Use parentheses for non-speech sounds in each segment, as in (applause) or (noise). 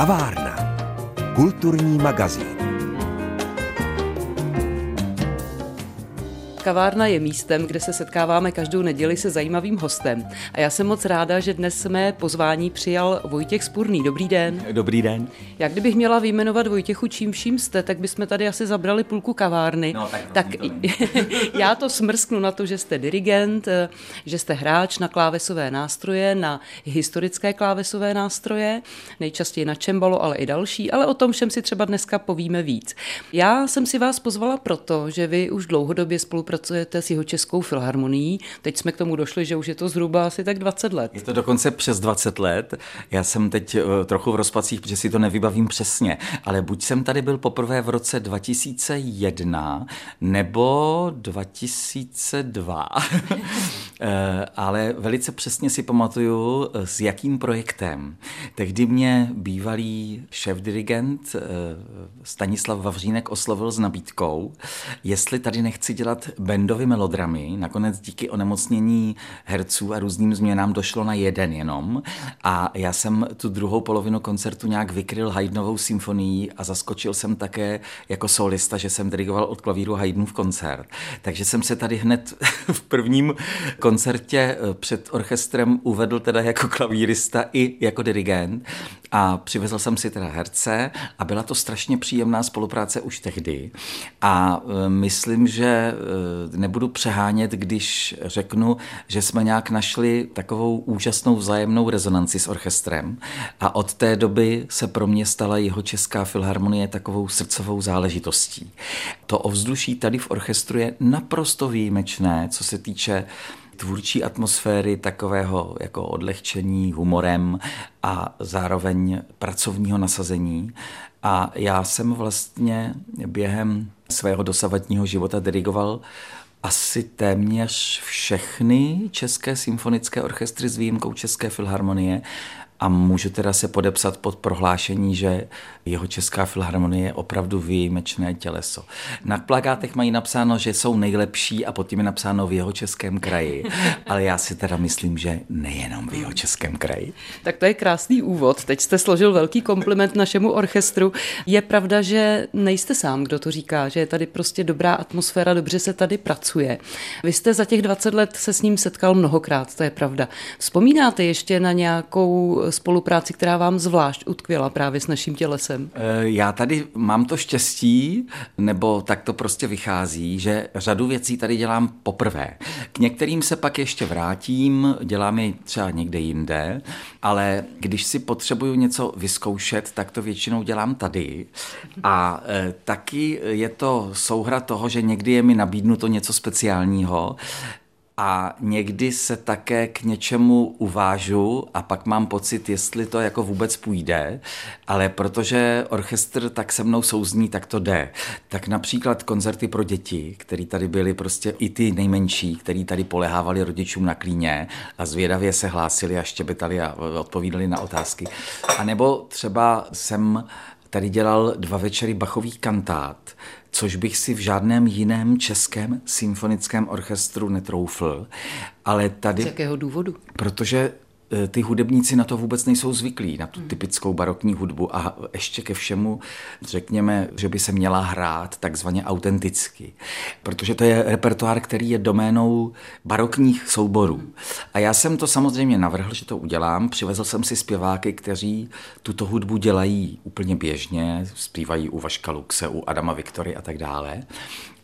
Kavárna. Kulturní magazín. Kavárna je místem, kde se setkáváme každou neděli se zajímavým hostem. A já jsem moc ráda, že dnes mé pozvání přijal Vojtěch Spurný. Dobrý den. Dobrý den. Já kdybych měla vyjmenovat Vojtěchu, čím vším jste, tak bychom tady asi zabrali půlku kavárny. No, tak, tak to (laughs) já to smrsknu na to, že jste dirigent, že jste hráč na klávesové nástroje, na historické klávesové nástroje, nejčastěji na čembalo, ale i další, ale o tom všem si třeba dneska povíme víc. Já jsem si vás pozvala proto, že vy už dlouhodobě spolupracujete spolupracujete s jeho českou filharmonií. Teď jsme k tomu došli, že už je to zhruba asi tak 20 let. Je to dokonce přes 20 let. Já jsem teď eh, trochu v rozpacích, protože si to nevybavím přesně, ale buď jsem tady byl poprvé v roce 2001 nebo 2002, eh, (laughs) ale velice přesně si pamatuju, eh, s jakým projektem. Tehdy mě bývalý šéf-dirigent Stanislav Vavřínek oslovil s nabídkou, jestli tady nechci dělat bandový melodramy. Nakonec díky onemocnění herců a různým změnám došlo na jeden jenom. A já jsem tu druhou polovinu koncertu nějak vykryl Haydnovou symfonií a zaskočil jsem také jako solista, že jsem dirigoval od klavíru Haydnův koncert. Takže jsem se tady hned (laughs) v prvním koncertě eh, před orchestrem uvedl teda jako klavírista i jako dirigent a přivezl jsem si teda herce a byla to strašně příjemná spolupráce už tehdy. A eh, myslím, že eh, nebudu přehánět, když řeknu, že jsme nějak našli takovou úžasnou vzájemnou rezonanci s orchestrem a od té doby se pro mě stala jeho česká filharmonie takovou srdcovou záležitostí. To ovzduší tady v orchestru je naprosto výjimečné, co se týče tvůrčí atmosféry, takového jako odlehčení humorem a zároveň pracovního nasazení. A já jsem vlastně během svého dosavadního života dirigoval asi téměř všechny české symfonické orchestry s výjimkou České filharmonie a můžu teda se podepsat pod prohlášení, že jeho Česká filharmonie je opravdu výjimečné těleso. Na plagátech mají napsáno, že jsou nejlepší a pod tím je napsáno v jeho českém kraji, (laughs) ale já si teda myslím, že nejenom v jeho českém kraji. Tak to je krásný úvod. Teď jste složil velký kompliment našemu orchestru. Je pravda, že nejste sám, kdo to říká, že je tady prostě dobrá atmosféra, dobře se tady pracuje. Vy jste za těch 20 let se s ním setkal mnohokrát, to je pravda. Vzpomínáte ještě na nějakou spolupráci, která vám zvlášť utkvěla právě s naším tělesem? Eh, já tady mám to štěstí, nebo tak to prostě vychází, že řadu věcí tady dělám poprvé. K některým se pak ještě vrátím, dělám je třeba někde jinde, ale když si potřebuju něco vyzkoušet, tak to většinou dělám tady. A e, taky je to souhra toho, že někdy je mi nabídnuto něco speciálního, a někdy se také k něčemu uvážu a pak mám pocit, jestli to jako vůbec půjde, ale protože orchestr tak se mnou souzní, tak to jde. Tak například koncerty pro děti, které tady byly prostě i ty nejmenší, který tady polehávali rodičům na klíně a zvědavě se hlásili a štěbetali a odpovídali na otázky. A nebo třeba jsem tady dělal dva večery Bachových kantát, což bych si v žádném jiném českém symfonickém orchestru netroufl. Ale tady... Z jakého důvodu? Protože ty hudebníci na to vůbec nejsou zvyklí, na tu typickou barokní hudbu a ještě ke všemu řekněme, že by se měla hrát takzvaně autenticky, protože to je repertoár, který je doménou barokních souborů. A já jsem to samozřejmě navrhl, že to udělám, přivezl jsem si zpěváky, kteří tuto hudbu dělají úplně běžně, zpívají u Vaška Luxe, u Adama Viktory a tak dále.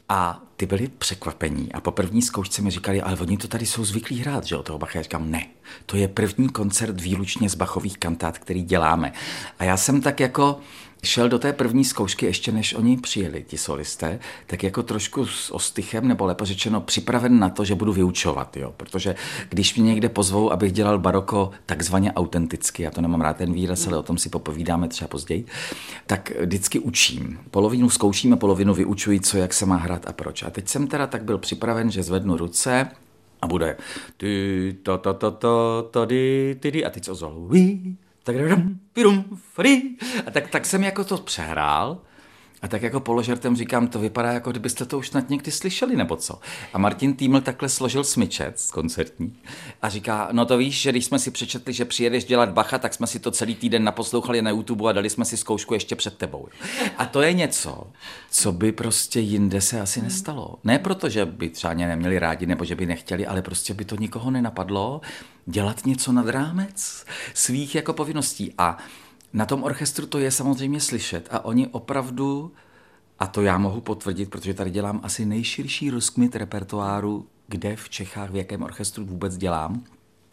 A ty byli překvapení a po první zkoušce mi říkali, ale oni to tady jsou zvyklí hrát, že o toho Bacha. Já říkám, ne, to je první koncert výlučně z Bachových kantát, který děláme. A já jsem tak jako šel do té první zkoušky, ještě než oni přijeli, ti solisté, tak jako trošku s ostychem, nebo lépe řečeno připraven na to, že budu vyučovat, jo? protože když mě někde pozvou, abych dělal baroko takzvaně autenticky, já to nemám rád ten výraz, ale o tom si popovídáme třeba později, tak vždycky učím. Polovinu zkouším a polovinu vyučuji, co, jak se má hrát a proč. A teď jsem teda tak byl připraven, že zvednu ruce, a bude ty, to, to, tady, ty, a teď co ozval, tak, a tak, tak jsem jako to přehrál A tak jako položertem říkám, to vypadá jako kdybyste to už snad někdy slyšeli, nebo co. A Martin Týml takhle složil smyčec koncertní a říká, no to víš, že když jsme si přečetli, že přijedeš dělat bacha, tak jsme si to celý týden naposlouchali na YouTube a dali jsme si zkoušku ještě před tebou. A to je něco, co by prostě jinde se asi nestalo. Ne proto, že by třeba neměli rádi nebo že by nechtěli, ale prostě by to nikoho nenapadlo dělat něco nad rámec svých jako povinností. A na tom orchestru to je samozřejmě slyšet a oni opravdu, a to já mohu potvrdit, protože tady dělám asi nejširší rozkmit repertoáru, kde v Čechách, v jakém orchestru vůbec dělám,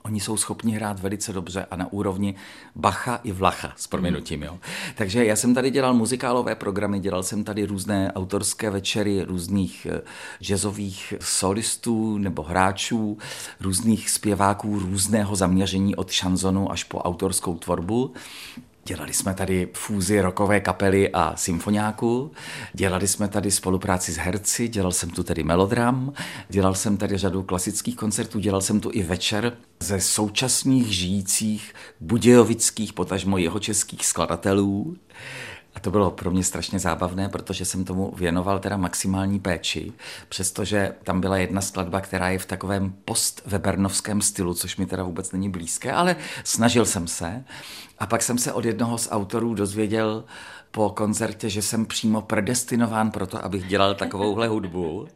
Oni jsou schopni hrát velice dobře a na úrovni Bacha i Vlacha, s proměnutím. Jo. Takže já jsem tady dělal muzikálové programy, dělal jsem tady různé autorské večery různých eh, jazzových solistů nebo hráčů, různých zpěváků různého zaměření od šanzonu až po autorskou tvorbu. Dělali jsme tady fúzi rokové kapely a symfoniáků, dělali jsme tady spolupráci s herci, dělal jsem tu tedy melodram, dělal jsem tady řadu klasických koncertů, dělal jsem tu i večer ze současných žijících budějovických, potažmo jeho českých skladatelů. A to bylo pro mě strašně zábavné, protože jsem tomu věnoval teda maximální péči, přestože tam byla jedna skladba, která je v takovém post-webernovském stylu, což mi teda vůbec není blízké, ale snažil jsem se. A pak jsem se od jednoho z autorů dozvěděl po koncertě, že jsem přímo predestinován pro to, abych dělal takovouhle hudbu.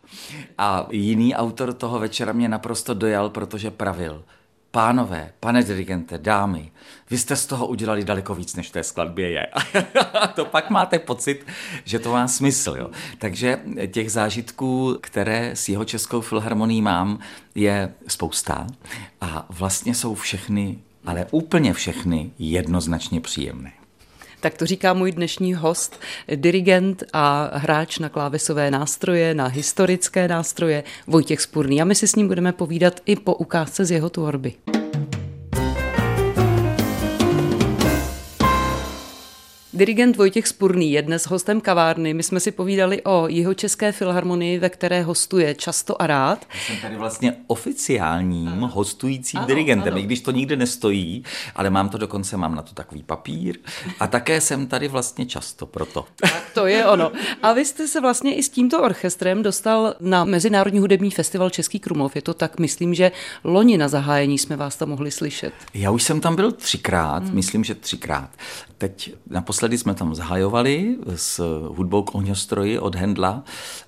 A jiný autor toho večera mě naprosto dojal, protože pravil – Pánové, pane dirigente, dámy, vy jste z toho udělali daleko víc, než té skladbě je. (laughs) To pak máte pocit, že to má smysl. Jo. Takže těch zážitků, které s jeho českou filharmonií mám, je spousta. A vlastně jsou všechny, ale úplně všechny jednoznačně příjemné. Tak to říká můj dnešní host, dirigent a hráč na klávesové nástroje, na historické nástroje Vojtěch Spurný. A my si s ním budeme povídat i po ukázce z jeho tvorby. Dirigent Vojtěch Spurný je dnes hostem kavárny. My jsme si povídali o jeho české filharmonii, ve které hostuje často a rád. Jsem tady vlastně oficiálním ano. hostujícím ano, dirigentem, ano. i když to nikde nestojí, ale mám to dokonce, mám na to takový papír a také jsem tady vlastně často proto. Tak to je ono. A vy jste se vlastně i s tímto orchestrem dostal na Mezinárodní hudební festival Český Krumlov. Je to tak, myslím, že loni na zahájení jsme vás tam mohli slyšet. Já už jsem tam byl třikrát, hmm. myslím, že třikrát. Teď naposledy jsme tam zahajovali s hudbou k ohňostroji od Hendla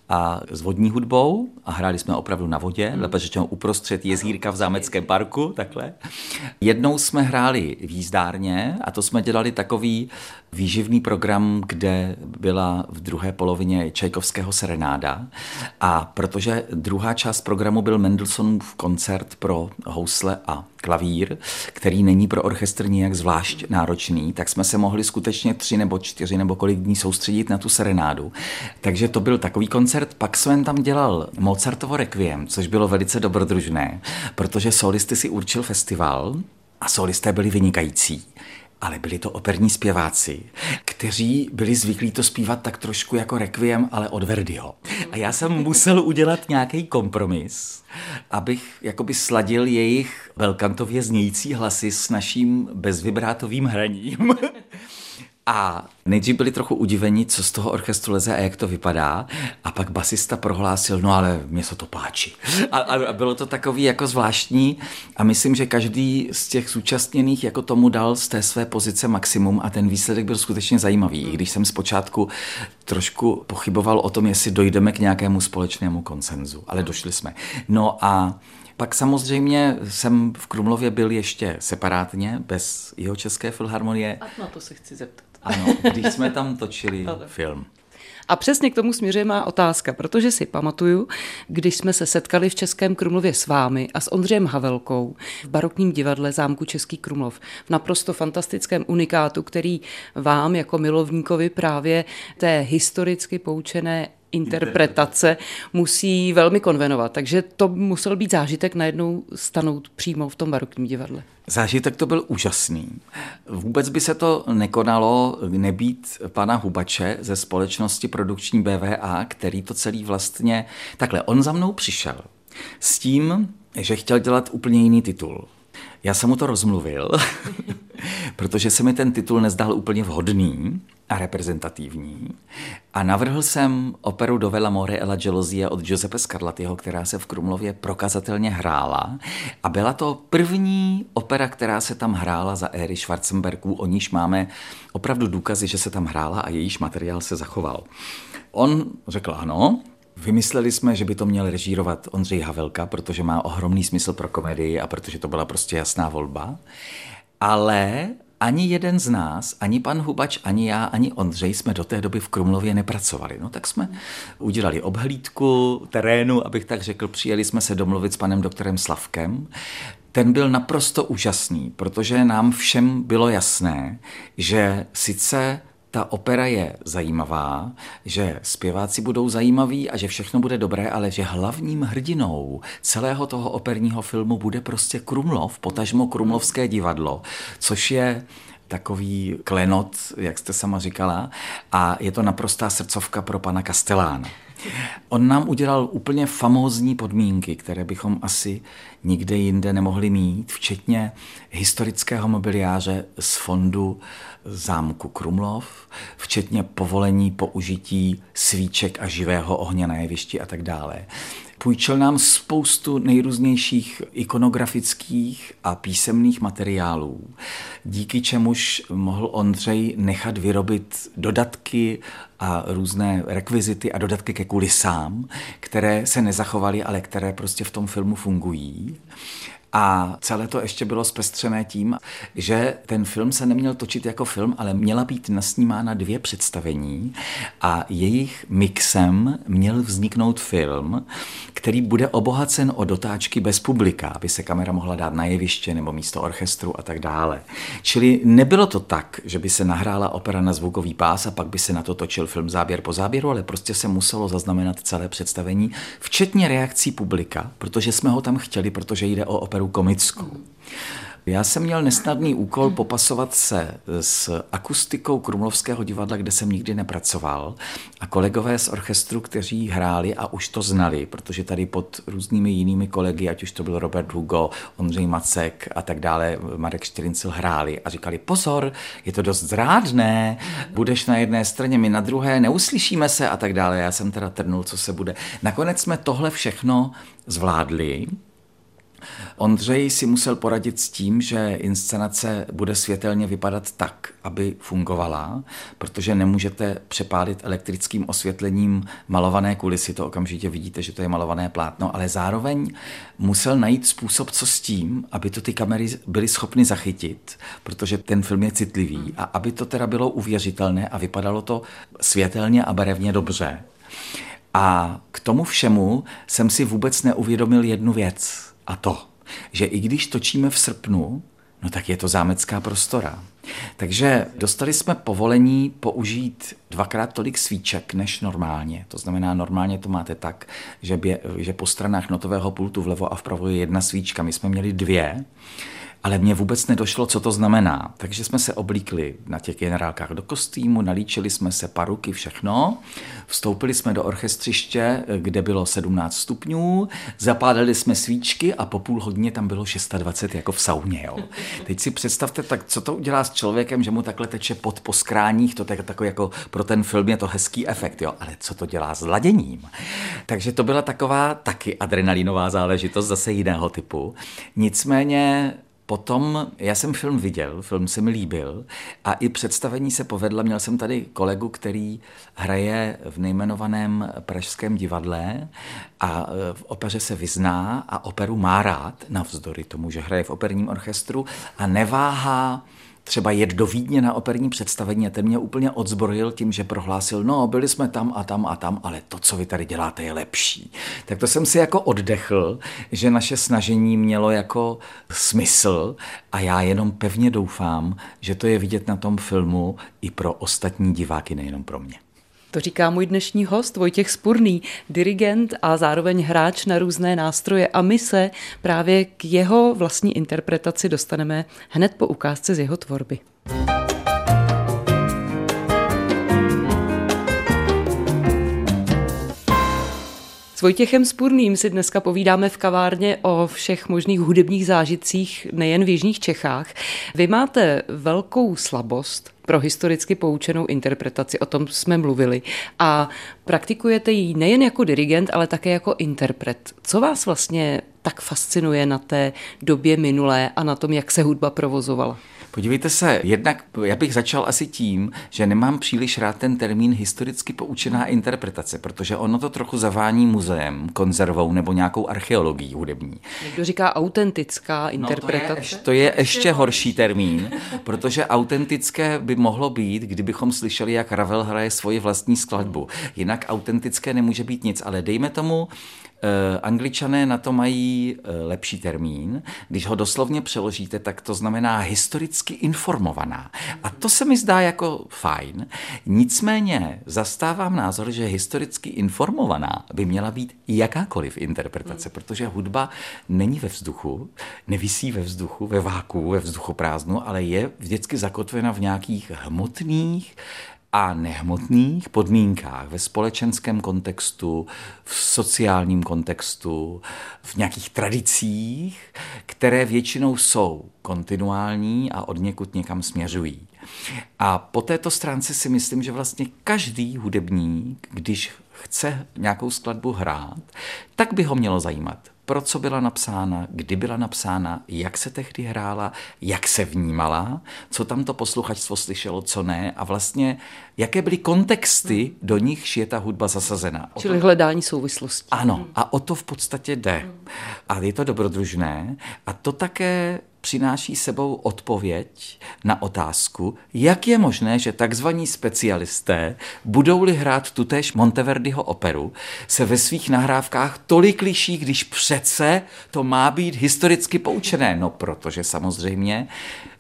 a s vodní hudbou a hráli jsme opravdu na vodě, hmm. lépe řečeno uprostřed jezírka v zámeckém parku, takhle. Jednou jsme hráli v jízdárně a to jsme dělali takový výživný program, kde byla v druhé polovině Čajkovského serenáda a protože druhá část programu byl Mendelssohnův koncert pro housle a klavír, který není pro orchestr nijak zvlášť náročný, tak jsme se mohli skutečně tři nebo čtyři nebo kolik dní soustředit na tu serenádu. Takže to byl takový koncert. Pak jsem tam dělal Mozartovo requiem, což bylo velice dobrodružné, protože solisty si určil festival a solisté byli vynikající ale byli to operní zpěváci, kteří byli zvyklí to zpívat tak trošku jako requiem, ale od Verdiho. A já jsem musel udělat nějaký kompromis, abych jakoby sladil jejich velkantově znějící hlasy s naším bezvibrátovým hraním. (laughs) A nejdřív byli trochu udiveni, co z toho orchestru leze a jak to vypadá. A pak basista prohlásil, no ale mě se to páči. A, a bylo to takový jako zvláštní a myslím, že každý z těch zúčastněných jako tomu dal z té své pozice maximum a ten výsledek byl skutečně zajímavý. I když jsem zpočátku trošku pochyboval o tom, jestli dojdeme k nějakému společnému konsenzu, ale došli jsme. No a pak samozřejmě jsem v Krumlově byl ještě separátně, bez jeho české filharmonie. A na to se chci zeptat. Ano, když jsme tam točili (laughs) film. A přesně k tomu směřuje má otázka, protože si pamatuju, když jsme se setkali v Českém Krumlově s vámi a s Ondřejem Havelkou v barokním divadle zámku Český Krumlov, v naprosto fantastickém unikátu, který vám jako milovníkovi právě té historicky poučené interpretace musí velmi konvenovat. Takže to musel být zážitek najednou stanout přímo v tom barokním divadle. Zážitek to byl úžasný. Vůbec by se to nekonalo nebýt pana Hubače ze společnosti produkční BVA, který to celý vlastně... Takhle, on za mnou přišel s tím, že chtěl dělat úplně jiný titul. Já jsem mu to rozmluvil, (laughs) protože se mi ten titul nezdál úplně vhodný a reprezentativní. A navrhl jsem operu Dovela More Ella Gelosia od Giuseppe Scarlattiho, která se v Krumlově prokazatelně hrála. A byla to první opera, která se tam hrála za éry Schwarzenbergů, o níž máme opravdu důkazy, že se tam hrála a jejíž materiál se zachoval. On řekl ano, Vymysleli jsme, že by to měl režírovat Ondřej Havelka, protože má ohromný smysl pro komedii a protože to byla prostě jasná volba. Ale ani jeden z nás, ani pan Hubač, ani já, ani Ondřej jsme do té doby v Krumlově nepracovali. No tak jsme udělali obhlídku terénu, abych tak řekl, přijeli jsme se domluvit s panem doktorem Slavkem. Ten byl naprosto úžasný, protože nám všem bylo jasné, že sice ta opera je zajímavá, že zpěváci budou zajímaví a že všechno bude dobré, ale že hlavním hrdinou celého toho operního filmu bude prostě Krumlov, potažmo Krumlovské divadlo, což je takový klenot, jak jste sama říkala, a je to naprostá srdcovka pro pana Kastelána. On nám udělal úplně famózní podmínky, které bychom asi nikde jinde nemohli mít, včetně historického mobiliáře z fondu zámku Krumlov, včetně povolení použití svíček a živého ohně na jevišti a tak dále. Půjčil nám spoustu nejrůznějších ikonografických a písemných materiálů, díky čemuž mohl Ondřej nechat vyrobit dodatky a různé rekvizity a dodatky ke kulisám, které se nezachovaly, ale které prostě v tom filmu fungují. A celé to ještě bylo zpestřené tím, že ten film se neměl točit jako film, ale měla být nasnímána dvě představení a jejich mixem měl vzniknout film, který bude obohacen o dotáčky bez publika, aby se kamera mohla dát na jeviště nebo místo orchestru a tak dále. Čili nebylo to tak, že by se nahrála opera na zvukový pás a pak by se na to točil film záběr po záběru, ale prostě se muselo zaznamenat celé představení, včetně reakcí publika, protože jsme ho tam chtěli, protože jde o operu komickou. Já jsem měl nesnadný úkol popasovat se s akustikou Krumlovského divadla, kde jsem nikdy nepracoval. A kolegové z orchestru, kteří hráli a už to znali, protože tady pod různými jinými kolegy, ať už to byl Robert Hugo, Ondřej Macek a tak dále, Marek Štyrincel hráli a říkali, pozor, je to dost zrádné, budeš na jedné straně, my na druhé, neuslyšíme se a tak dále. Já jsem teda trnul, co se bude. Nakonec jsme tohle všechno zvládli Ondřej si musel poradit s tím, že inscenace bude světelně vypadat tak, aby fungovala, protože nemůžete přepálit elektrickým osvětlením malované kulisy, to okamžitě vidíte, že to je malované plátno, ale zároveň musel najít způsob, co s tím, aby to ty kamery byly schopny zachytit, protože ten film je citlivý a aby to teda bylo uvěřitelné a vypadalo to světelně a barevně dobře. A k tomu všemu jsem si vůbec neuvědomil jednu věc a to, že i když točíme v srpnu, no tak je to zámecká prostora. Takže dostali jsme povolení použít dvakrát tolik svíček než normálně. To znamená, normálně to máte tak, že, bě, že po stranách notového pultu vlevo a vpravo je jedna svíčka. My jsme měli dvě ale mně vůbec nedošlo, co to znamená. Takže jsme se oblíkli na těch generálkách do kostýmu, nalíčili jsme se paruky, všechno. Vstoupili jsme do orchestřiště, kde bylo 17 stupňů, zapálili jsme svíčky a po půl hodině tam bylo 620 jako v sauně. Jo. Teď si představte, tak co to udělá s člověkem, že mu takhle teče pod po skráních, to je takový jako pro ten film je to hezký efekt, jo. ale co to dělá s laděním? Takže to byla taková taky adrenalinová záležitost zase jiného typu. Nicméně Potom já jsem film viděl, film se mi líbil a i představení se povedla. Měl jsem tady kolegu, který hraje v nejmenovaném pražském divadle a e, v opeře se vyzná a operu má rád, navzdory tomu, že hraje v operním orchestru a neváhá třeba jet do Vídně na operní představení a ten mě úplně odzbrojil tím, že prohlásil, no byli jsme tam a tam a tam, ale to, co vy tady děláte, je lepší. Tak to jsem si jako oddechl, že naše snažení mělo jako smysl a já jenom pevně doufám, že to je vidět na tom filmu i pro ostatní diváky, nejenom pro mě. To říká můj dnešní host Vojtěch Spurný, dirigent a zároveň hráč na různé nástroje a my se právě k jeho vlastní interpretaci dostaneme hned po ukázce z jeho tvorby. S Vojtěchem Spurným si dneska povídáme v kavárně o všech možných hudebních zážitcích nejen v Jižních Čechách. Vy máte velkou slabost pro historicky poučenou interpretaci, o tom jsme mluvili. A praktikujete ji nejen jako dirigent, ale také jako interpret. Co vás vlastně tak fascinuje na té době minulé a na tom, jak se hudba provozovala? Podívejte se, jednak já bych začal asi tím, že nemám příliš rád ten termín historicky poučená interpretace, protože ono to trochu zavání muzeem, konzervou nebo nějakou archeologií hudební. Někdo říká autentická interpretace. No to, je, to je ještě horší termín, protože autentické by mohlo být, kdybychom slyšeli, jak Ravel hraje svoji vlastní skladbu. Jinak autentické nemůže být nic, ale dejme tomu, angličané na to mají eh, lepší termín. Když ho doslovně přeložíte, tak to znamená historicky informovaná. A to se mi zdá jako fajn. Nicméně zastávám názor, že historicky informovaná by měla být jakákoliv interpretace, protože hudba není ve vzduchu, nevisí ve vzduchu, ve váku, ve vzduchu prázdnu, ale je vždycky zakotvena v nějakých hmotných, a nehmotných podmínkách, ve společenském kontextu, v sociálním kontextu, v nějakých tradicích, které většinou jsou kontinuální a od někud někam směřují. A po této stránce si myslím, že vlastně každý hudebník, když chce nějakou skladbu hrát, tak by ho mělo zajímat pro co byla napsána, kdy byla napsána, jak se tehdy hrála, jak se vnímala, co tam to posluchačstvo slyšelo, co ne a vlastně jaké byly kontexty, do nichž je ta hudba zasazena. Čili to... hledání souvislostí. Ano, a o to v podstatě jde. A je to dobrodružné a to také přináší sebou odpověď na otázku, jak je možné, že takzvaní specialisté, budou-li hrát tutéž Monteverdiho operu, se ve svých nahrávkách tolik liší, když přece to má být historicky poučené. No, protože samozřejmě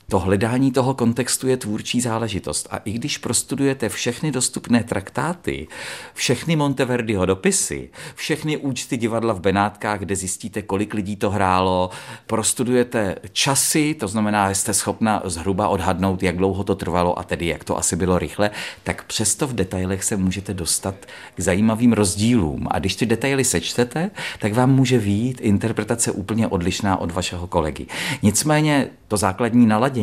to hledání toho kontextu je tvůrčí záležitost. A i když prostudujete všechny dostupné traktáty, všechny Monteverdiho dopisy, všechny účty divadla v Benátkách, kde zjistíte, kolik lidí to hrálo, prostudujete časy, to znamená, jste schopna zhruba odhadnout, jak dlouho to trvalo a tedy jak to asi bylo rychle, tak přesto v detailech se můžete dostat k zajímavým rozdílům. A když ty detaily sečtete, tak vám může výjít interpretace úplně odlišná od vašeho kolegy. Nicméně to základní naladění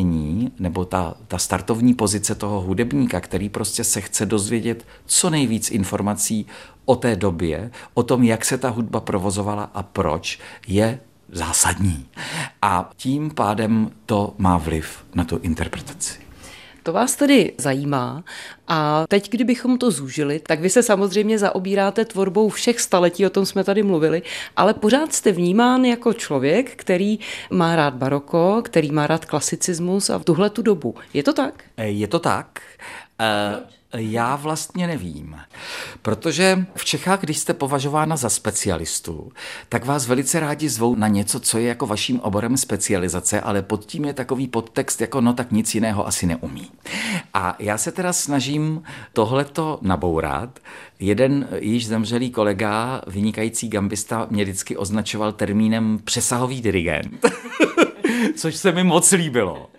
nebo ta, ta startovní pozice toho hudebníka, který prostě se chce dozvědět co nejvíc informací o té době, o tom, jak se ta hudba provozovala a proč, je zásadní. A tím pádem to má vliv na tu interpretaci. To vás tedy zajímá. A teď, kdybychom to zúžili, tak vy se samozřejmě zaobíráte tvorbou všech staletí, o tom jsme tady mluvili, ale pořád jste vnímán jako člověk, který má rád baroko, který má rád klasicismus a v tuhle tu dobu. Je to tak? Je to tak. Uh, já vlastně nevím, protože v Čechách, když jste považována za specialistu, tak vás velice rádi zvou na něco, co je jako vaším oborem specializace, ale pod tím je takový podtext jako no tak nic jiného asi neumí. A já se teda snažím tohleto nabourat. Jeden již zemřelý kolega, vynikající gambista, mě vždycky označoval termínem přesahový dirigent, (laughs) což se mi moc líbilo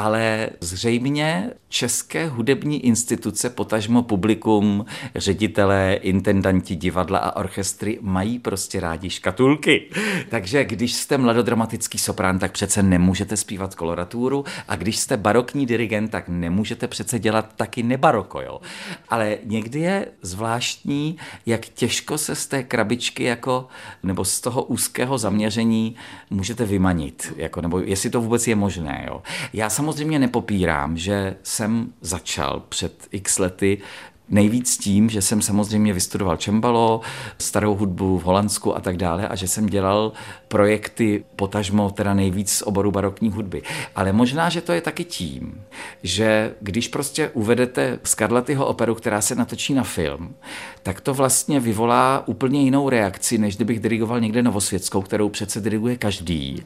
ale zřejmě české hudební instituce, potažmo publikum, ředitelé, intendanti divadla a orchestry mají prostě rádi škatulky. Takže když jste mladodramatický soprán, tak přece nemůžete zpívat koloraturu a když jste barokní dirigent, tak nemůžete přece dělat taky nebaroko, jo. Ale někdy je zvláštní, jak těžko se z té krabičky jako, nebo z toho úzkého zaměření můžete vymanit, jako, nebo jestli to vůbec je možné, jo. Já samozřejmě nepopírám, že jsem začal před x lety Nejvíc tím, že jsem samozřejmě vystudoval čembalo, starou hudbu v Holandsku a tak dále a že jsem dělal projekty potažmo teda nejvíc z oboru barokní hudby. Ale možná, že to je taky tím, že když prostě uvedete Scarlettyho operu, která se natočí na film, tak to vlastně vyvolá úplně jinou reakci, než kdybych dirigoval někde novosvětskou, kterou přece diriguje každý.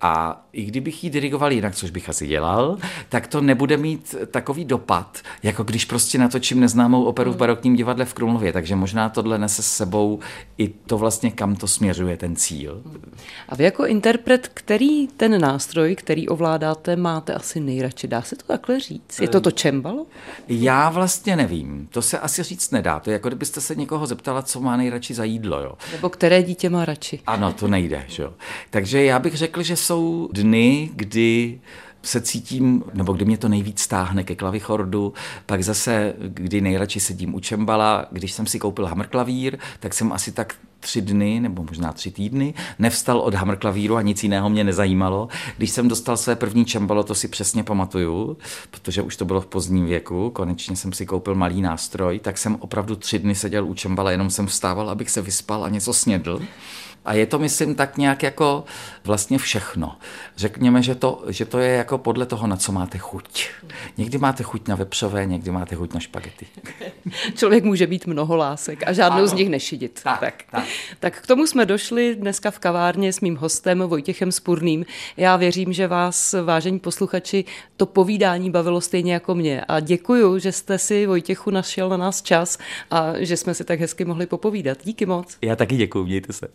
A i kdybych ji dirigoval jinak, což bych asi dělal, tak to nebude mít takový dopad, jako když prostě natočím neznámou operu v barokním divadle v Krumlově, takže možná tohle nese s sebou i to vlastně, kam to směřuje ten cíl. A vy jako interpret, který ten nástroj, který ovládáte, máte asi nejradši? Dá se to takhle říct? Je to to čembalo? Já vlastně nevím. To se asi říct nedá. To je jako kdybyste se někoho zeptala, co má nejradši za jídlo. Jo. Nebo které dítě má radši? Ano, to nejde. Že jo. Takže já bych řekl, že jsou dny, kdy se cítím, nebo kdy mě to nejvíc stáhne ke klavichordu, pak zase, kdy nejradši sedím u čembala, když jsem si koupil hamrklavír, tak jsem asi tak tři dny, nebo možná tři týdny, nevstal od hamrklavíru a nic jiného mě nezajímalo. Když jsem dostal své první čembalo, to si přesně pamatuju, protože už to bylo v pozdním věku, konečně jsem si koupil malý nástroj, tak jsem opravdu tři dny seděl u čembala, jenom jsem vstával, abych se vyspal a něco snědl. A je to, myslím, tak nějak jako vlastně všechno. Řekněme, že to, že to je jako podle toho, na co máte chuť. Někdy máte chuť na vepřové, někdy máte chuť na špagety. (laughs) Člověk může být mnoho lásek a žádnou ano. z nich nešidit. Tak, tak. Tak. tak k tomu jsme došli dneska v kavárně s mým hostem Vojtěchem Spurným. Já věřím, že vás, vážení posluchači, to povídání bavilo stejně jako mě. A děkuju, že jste si, Vojtěchu, našel na nás čas a že jsme si tak hezky mohli popovídat. Díky moc. Já taky děkuji, mějte se.